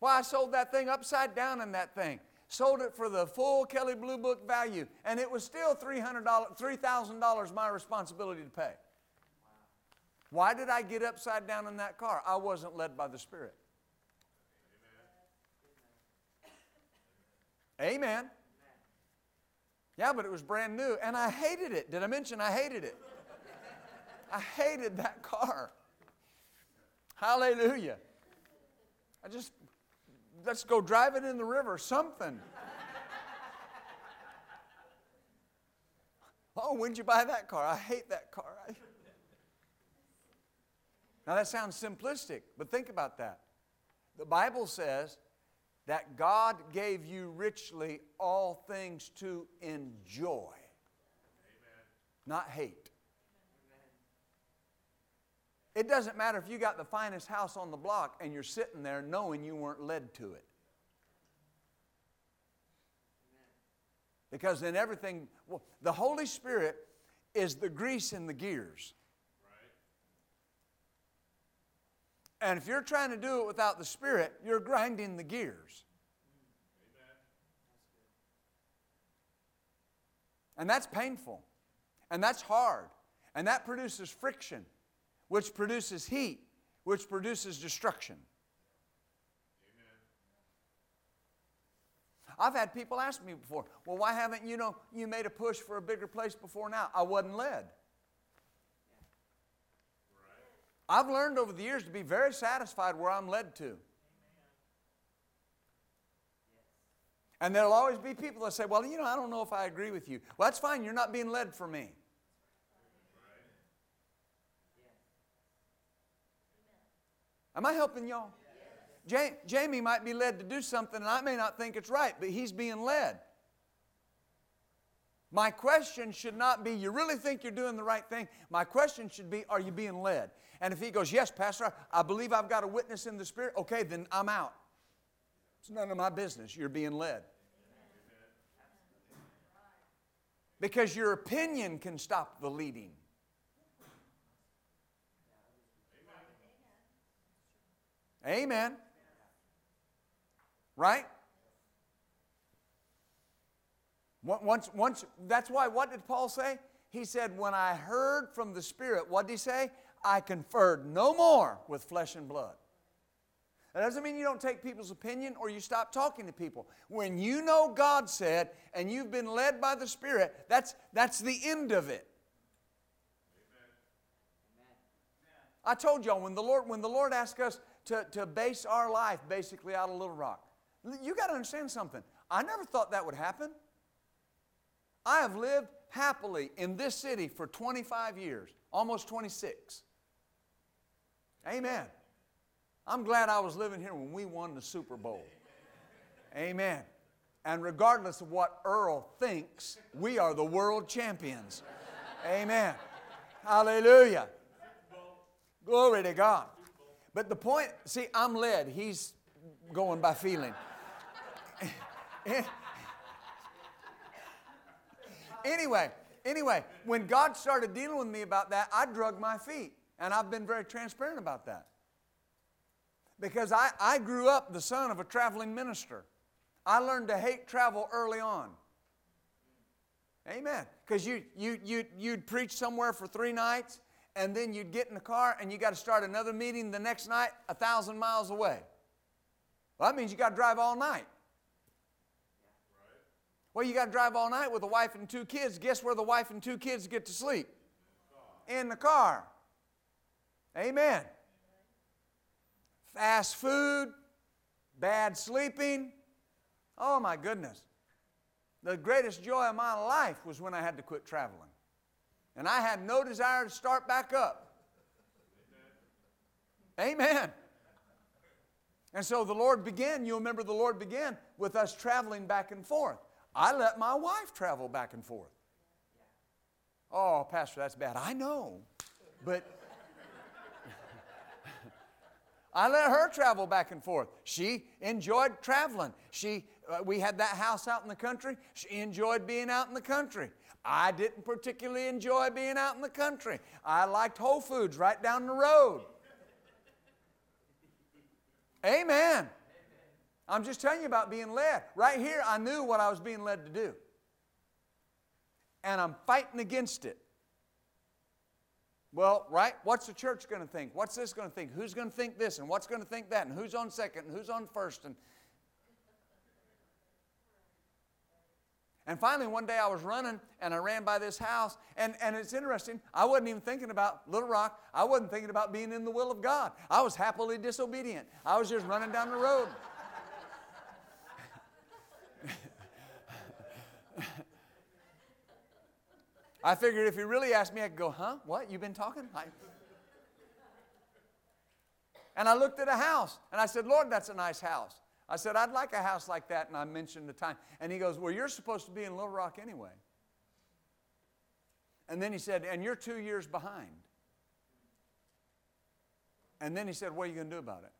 Well, I sold that thing upside down in that thing. Sold it for the full Kelley Blue Book value, and it was still $300, $3,000 my responsibility to pay. Why did I get upside down in that car? I wasn't led by the Spirit. Amen. Amen. Yeah, but it was brand new, and I hated it. Did I mention I hated it? I hated that car. Hallelujah. I just let's go drive it in the river, something. oh, when'd you buy that car? I hate that car. now, that sounds simplistic, but think about that. The Bible says that God gave you richly all things to enjoy, Amen. not hate. It doesn't matter if you got the finest house on the block and you're sitting there knowing you weren't led to it. Because then everything, well, the Holy Spirit is the grease in the gears. And if you're trying to do it without the Spirit, you're grinding the gears. And that's painful. And that's hard. And that produces friction which produces heat, which produces destruction. I've had people ask me before, well, why haven't you know you made a push for a bigger place before now? I wasn't led. I've learned over the years to be very satisfied where I'm led to. And there'll always be people that say, well, you know, I don't know if I agree with you. Well, that's fine. You're not being led for me. Am I helping y'all? Jamie might be led to do something, and I may not think it's right, but he's being led. My question should not be, you really think you're doing the right thing? My question should be, are you being led? And if he goes, yes, Pastor, I believe I've got a witness in the Spirit, okay, then I'm out. It's none of my business. You're being led. Because your opinion can stop the leading. Amen. Right? Once, once, that's why, what did Paul say? He said, When I heard from the Spirit, what did he say? I conferred no more with flesh and blood. That doesn't mean you don't take people's opinion or you stop talking to people. When you know God said and you've been led by the Spirit, that's, that's the end of it. I told y'all when the Lord when the Lord asked us to, to base our life basically out of Little Rock. You got to understand something. I never thought that would happen. I have lived happily in this city for 25 years, almost 26. Amen. I'm glad I was living here when we won the Super Bowl. Amen. And regardless of what Earl thinks, we are the world champions. Amen. Hallelujah. Glory to God. But the point, see, I'm led. He's going by feeling. anyway, anyway, when God started dealing with me about that, I drug my feet. And I've been very transparent about that. Because I, I grew up the son of a traveling minister. I learned to hate travel early on. Amen. Because you, you, you, you'd preach somewhere for three nights, and then you'd get in the car and you got to start another meeting the next night a thousand miles away. Well, that means you got to drive all night. Well, you got to drive all night with a wife and two kids. Guess where the wife and two kids get to sleep? In the car. Amen. Fast food, bad sleeping. Oh my goodness. The greatest joy of my life was when I had to quit traveling. And I had no desire to start back up. Amen. Amen. And so the Lord began, you'll remember the Lord began with us traveling back and forth. I let my wife travel back and forth. Oh, Pastor, that's bad. I know. But I let her travel back and forth. She enjoyed traveling. She, uh, we had that house out in the country. She enjoyed being out in the country. I didn't particularly enjoy being out in the country. I liked Whole Foods right down the road. Amen. I'm just telling you about being led. Right here, I knew what I was being led to do. And I'm fighting against it. Well, right? What's the church going to think? What's this going to think? Who's going to think this? And what's going to think that? And who's on second? And who's on first? And, and finally, one day I was running and I ran by this house. And, and it's interesting, I wasn't even thinking about Little Rock. I wasn't thinking about being in the will of God. I was happily disobedient. I was just running down the road. I figured if he really asked me, I could go, huh? What? You've been talking? I... And I looked at a house and I said, Lord, that's a nice house. I said, I'd like a house like that. And I mentioned the time. And he goes, Well, you're supposed to be in Little Rock anyway. And then he said, And you're two years behind. And then he said, What are you going to do about it?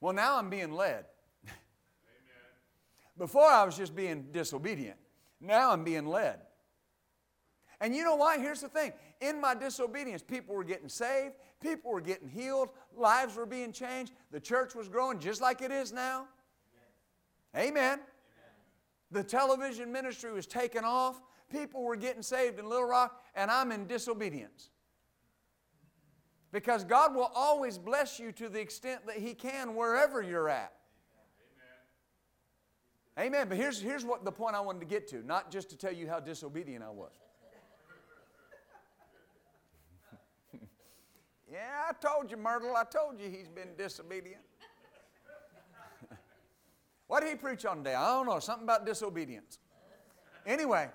Well, now I'm being led. Before I was just being disobedient. Now I'm being led. And you know what? Here's the thing. In my disobedience, people were getting saved, people were getting healed, lives were being changed, the church was growing just like it is now. Amen. Amen. The television ministry was taking off, people were getting saved in Little Rock, and I'm in disobedience. Because God will always bless you to the extent that He can wherever you're at. Amen. But here's, here's what the point I wanted to get to, not just to tell you how disobedient I was. Yeah, I told you, Myrtle. I told you he's been disobedient. what did he preach on today? I don't know. Something about disobedience. Anyway,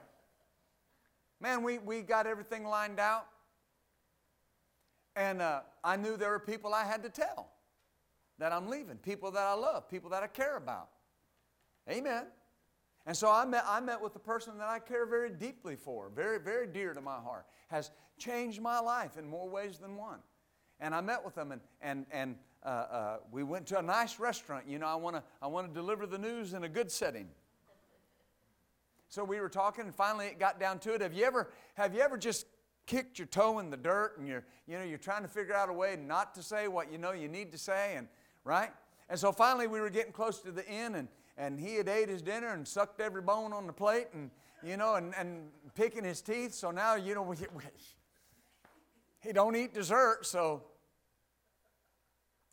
man, we, we got everything lined out. And uh, I knew there were people I had to tell that I'm leaving, people that I love, people that I care about. Amen. And so I met, I met with a person that I care very deeply for, very, very dear to my heart, has changed my life in more ways than one. And I met with them, and, and, and uh, uh, we went to a nice restaurant. You know, I want to I wanna deliver the news in a good setting. So we were talking, and finally it got down to it. Have you ever, have you ever just kicked your toe in the dirt and you're, you know, you're trying to figure out a way not to say what you know you need to say, and right? And so finally we were getting close to the end, and and he had ate his dinner and sucked every bone on the plate and, you know, and, and picking his teeth. So now, you know, we, we, he don't eat dessert, so.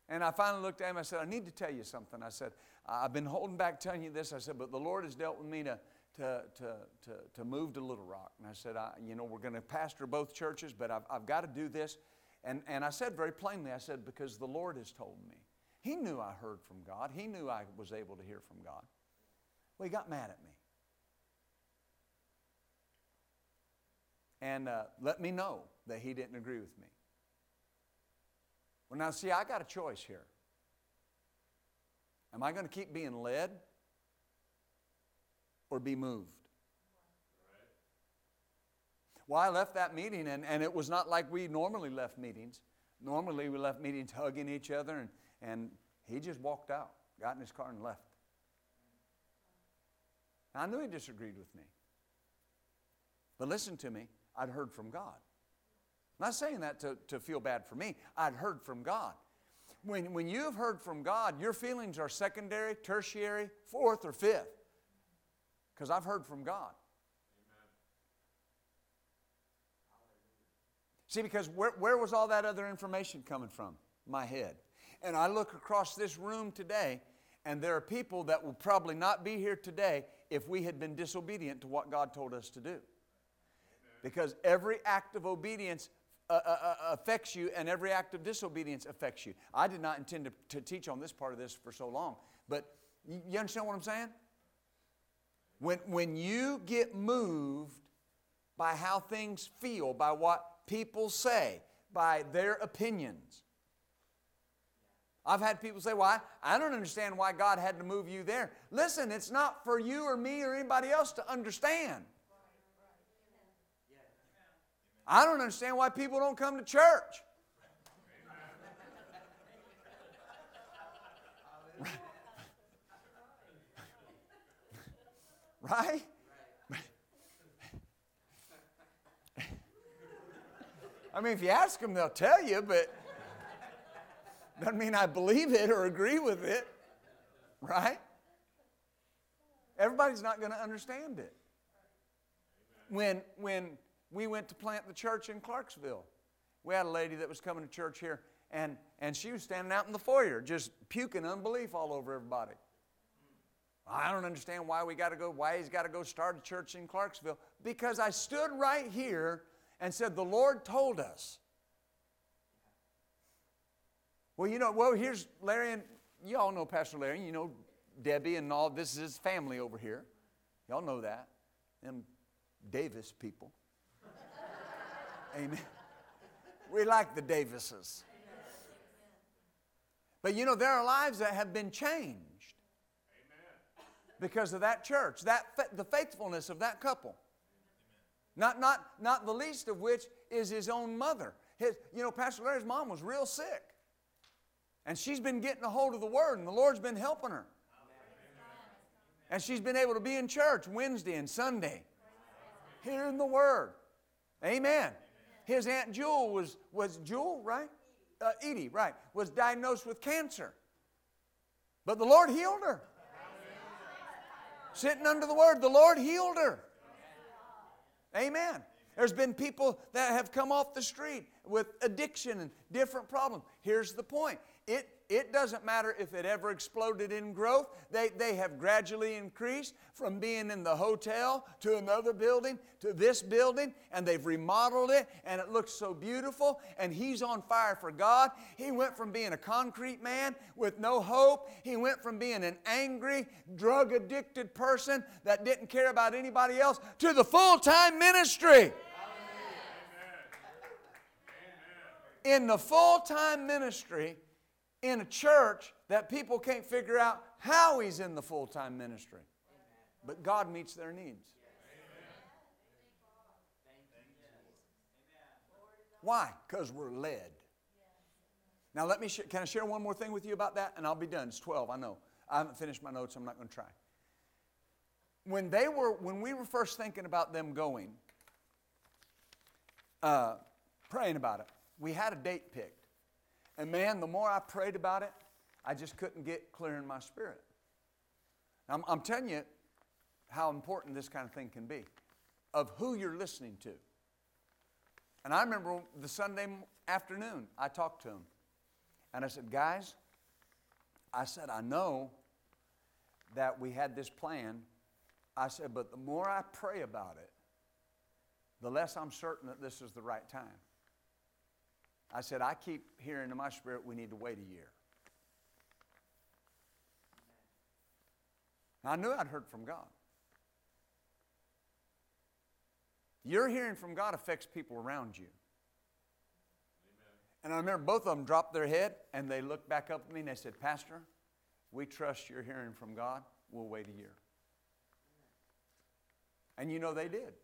And I finally looked at him. I said, I need to tell you something. I said, I've been holding back telling you this. I said, but the Lord has dealt with me to, to, to, to, to move to Little Rock. And I said, I, you know, we're going to pastor both churches, but I've, I've got to do this. And, and I said very plainly, I said, because the Lord has told me. He knew I heard from God. He knew I was able to hear from God. Well, he got mad at me. And uh, let me know that he didn't agree with me. Well, now, see, I got a choice here. Am I going to keep being led or be moved? Well, I left that meeting, and, and it was not like we normally left meetings. Normally, we left meetings hugging each other, and, and he just walked out, got in his car, and left. I knew he disagreed with me. But listen to me, I'd heard from God. Not saying that to, to feel bad for me. I'd heard from God. When, when you've heard from God, your feelings are secondary, tertiary, fourth, or fifth. Because I've heard from God. See, because where, where was all that other information coming from? My head. And I look across this room today, and there are people that will probably not be here today if we had been disobedient to what God told us to do. Because every act of obedience uh, uh, uh, affects you, and every act of disobedience affects you. I did not intend to, to teach on this part of this for so long, but you, you understand what I'm saying? When, when you get moved by how things feel, by what people say, by their opinions. I've had people say, Well, I, I don't understand why God had to move you there. Listen, it's not for you or me or anybody else to understand. I don't understand why people don't come to church. right? I mean, if you ask them, they'll tell you, but doesn't mean I believe it or agree with it, right? Everybody's not going to understand it. When, when we went to plant the church in Clarksville, we had a lady that was coming to church here, and, and she was standing out in the foyer just puking unbelief all over everybody. I don't understand why we got to go, why he's got to go start a church in Clarksville. Because I stood right here and said, The Lord told us. Well, you know, well, here's Larry, and you all know Pastor Larry, you know Debbie and all. This is his family over here. Y'all know that. Them Davis people. Amen. We like the Davises. But you know, there are lives that have been changed because of that church, that the faithfulness of that couple. Not, not, not the least of which is his own mother. His, you know, Pastor Larry's mom was real sick. And she's been getting a hold of the Word, and the Lord's been helping her. And she's been able to be in church Wednesday and Sunday, hearing the Word. Amen. His Aunt Jewel was, was Jewel, right? Uh, Edie, right, was diagnosed with cancer. But the Lord healed her. Sitting under the Word, the Lord healed her. Amen. There's been people that have come off the street with addiction and different problems. Here's the point it, it doesn't matter if it ever exploded in growth. They, they have gradually increased from being in the hotel to another building to this building, and they've remodeled it, and it looks so beautiful. And he's on fire for God. He went from being a concrete man with no hope, he went from being an angry, drug addicted person that didn't care about anybody else to the full time ministry. In the full time ministry, in a church that people can't figure out how he's in the full time ministry. But God meets their needs. Why? Because we're led. Now, let me sh- can I share one more thing with you about that? And I'll be done. It's 12, I know. I haven't finished my notes, I'm not going to try. When they were, when we were first thinking about them going, uh, praying about it, we had a date picked. And man, the more I prayed about it, I just couldn't get clear in my spirit. I'm, I'm telling you how important this kind of thing can be of who you're listening to. And I remember the Sunday afternoon, I talked to him. And I said, Guys, I said, I know that we had this plan. I said, but the more I pray about it, the less I'm certain that this is the right time. I said, I keep hearing in my spirit we need to wait a year. I knew I'd heard from God. Your hearing from God affects people around you. And I remember both of them dropped their head and they looked back up at me and they said, Pastor, we trust you're hearing from God. We'll wait a year. And you know they did.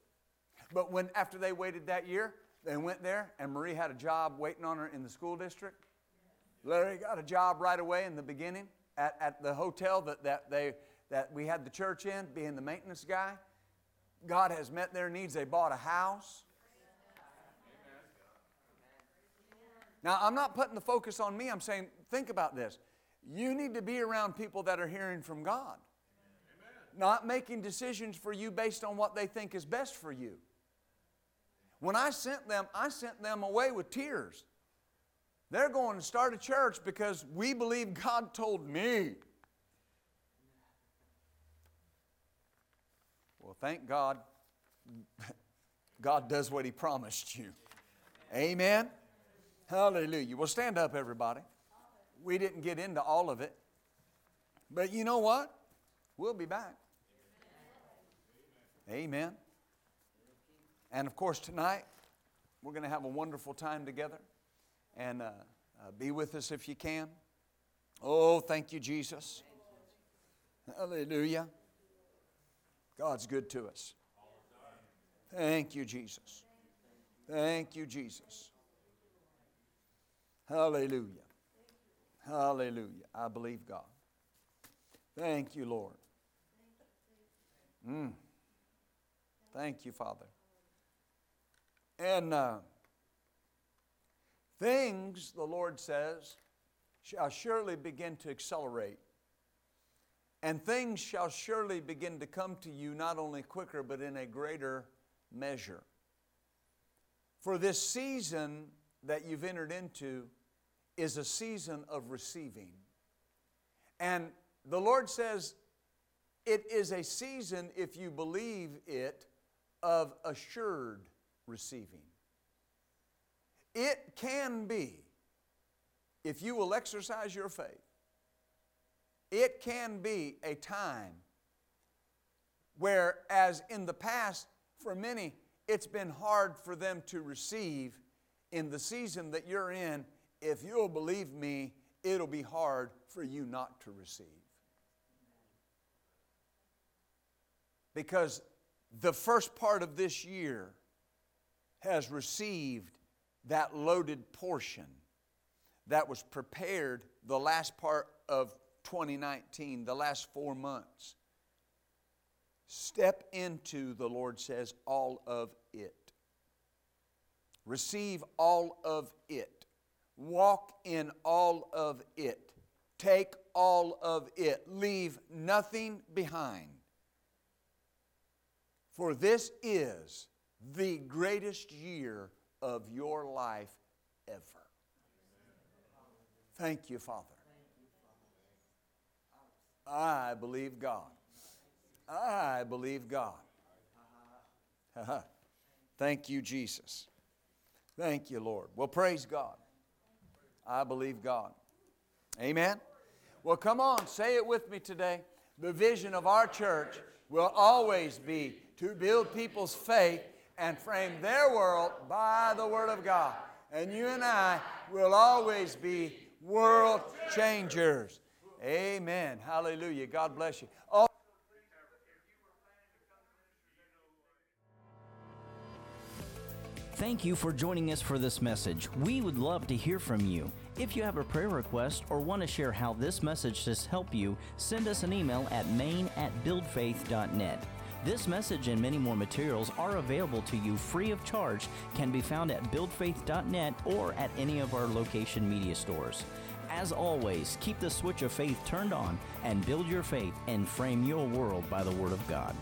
But when after they waited that year, they went there and Marie had a job waiting on her in the school district. Larry got a job right away in the beginning at, at the hotel that, that, they, that we had the church in, being the maintenance guy. God has met their needs. They bought a house. Now, I'm not putting the focus on me. I'm saying, think about this. You need to be around people that are hearing from God, not making decisions for you based on what they think is best for you. When I sent them, I sent them away with tears. They're going to start a church because we believe God told me. Well, thank God, God does what He promised you. Amen. Hallelujah. Well, stand up, everybody. We didn't get into all of it. But you know what? We'll be back. Amen. And of course, tonight, we're going to have a wonderful time together. And uh, uh, be with us if you can. Oh, thank you, Jesus. Hallelujah. God's good to us. Thank you, Jesus. Thank you, Jesus. Hallelujah. Hallelujah. I believe God. Thank you, Lord. Mm. Thank you, Father. And uh, things, the Lord says, shall surely begin to accelerate. And things shall surely begin to come to you not only quicker, but in a greater measure. For this season that you've entered into is a season of receiving. And the Lord says it is a season, if you believe it, of assured receiving. It can be, if you will exercise your faith, it can be a time where, as in the past, for many, it's been hard for them to receive in the season that you're in if you'll believe me, it'll be hard for you not to receive. Because the first part of this year has received that loaded portion that was prepared the last part of 2019, the last four months. Step into, the Lord says, all of it. Receive all of it. Walk in all of it. Take all of it. Leave nothing behind. For this is the greatest year of your life ever. Thank you, Father. I believe God. I believe God. Uh-huh. Thank you, Jesus. Thank you, Lord. Well, praise God. I believe God. Amen? Well, come on, say it with me today. The vision of our church will always be to build people's faith and frame their world by the Word of God. And you and I will always be world changers. Amen. Hallelujah. God bless you. Oh, Thank you for joining us for this message. We would love to hear from you. If you have a prayer request or want to share how this message has helped you, send us an email at main at buildfaith.net. This message and many more materials are available to you free of charge, can be found at buildfaith.net or at any of our location media stores. As always, keep the switch of faith turned on and build your faith and frame your world by the Word of God.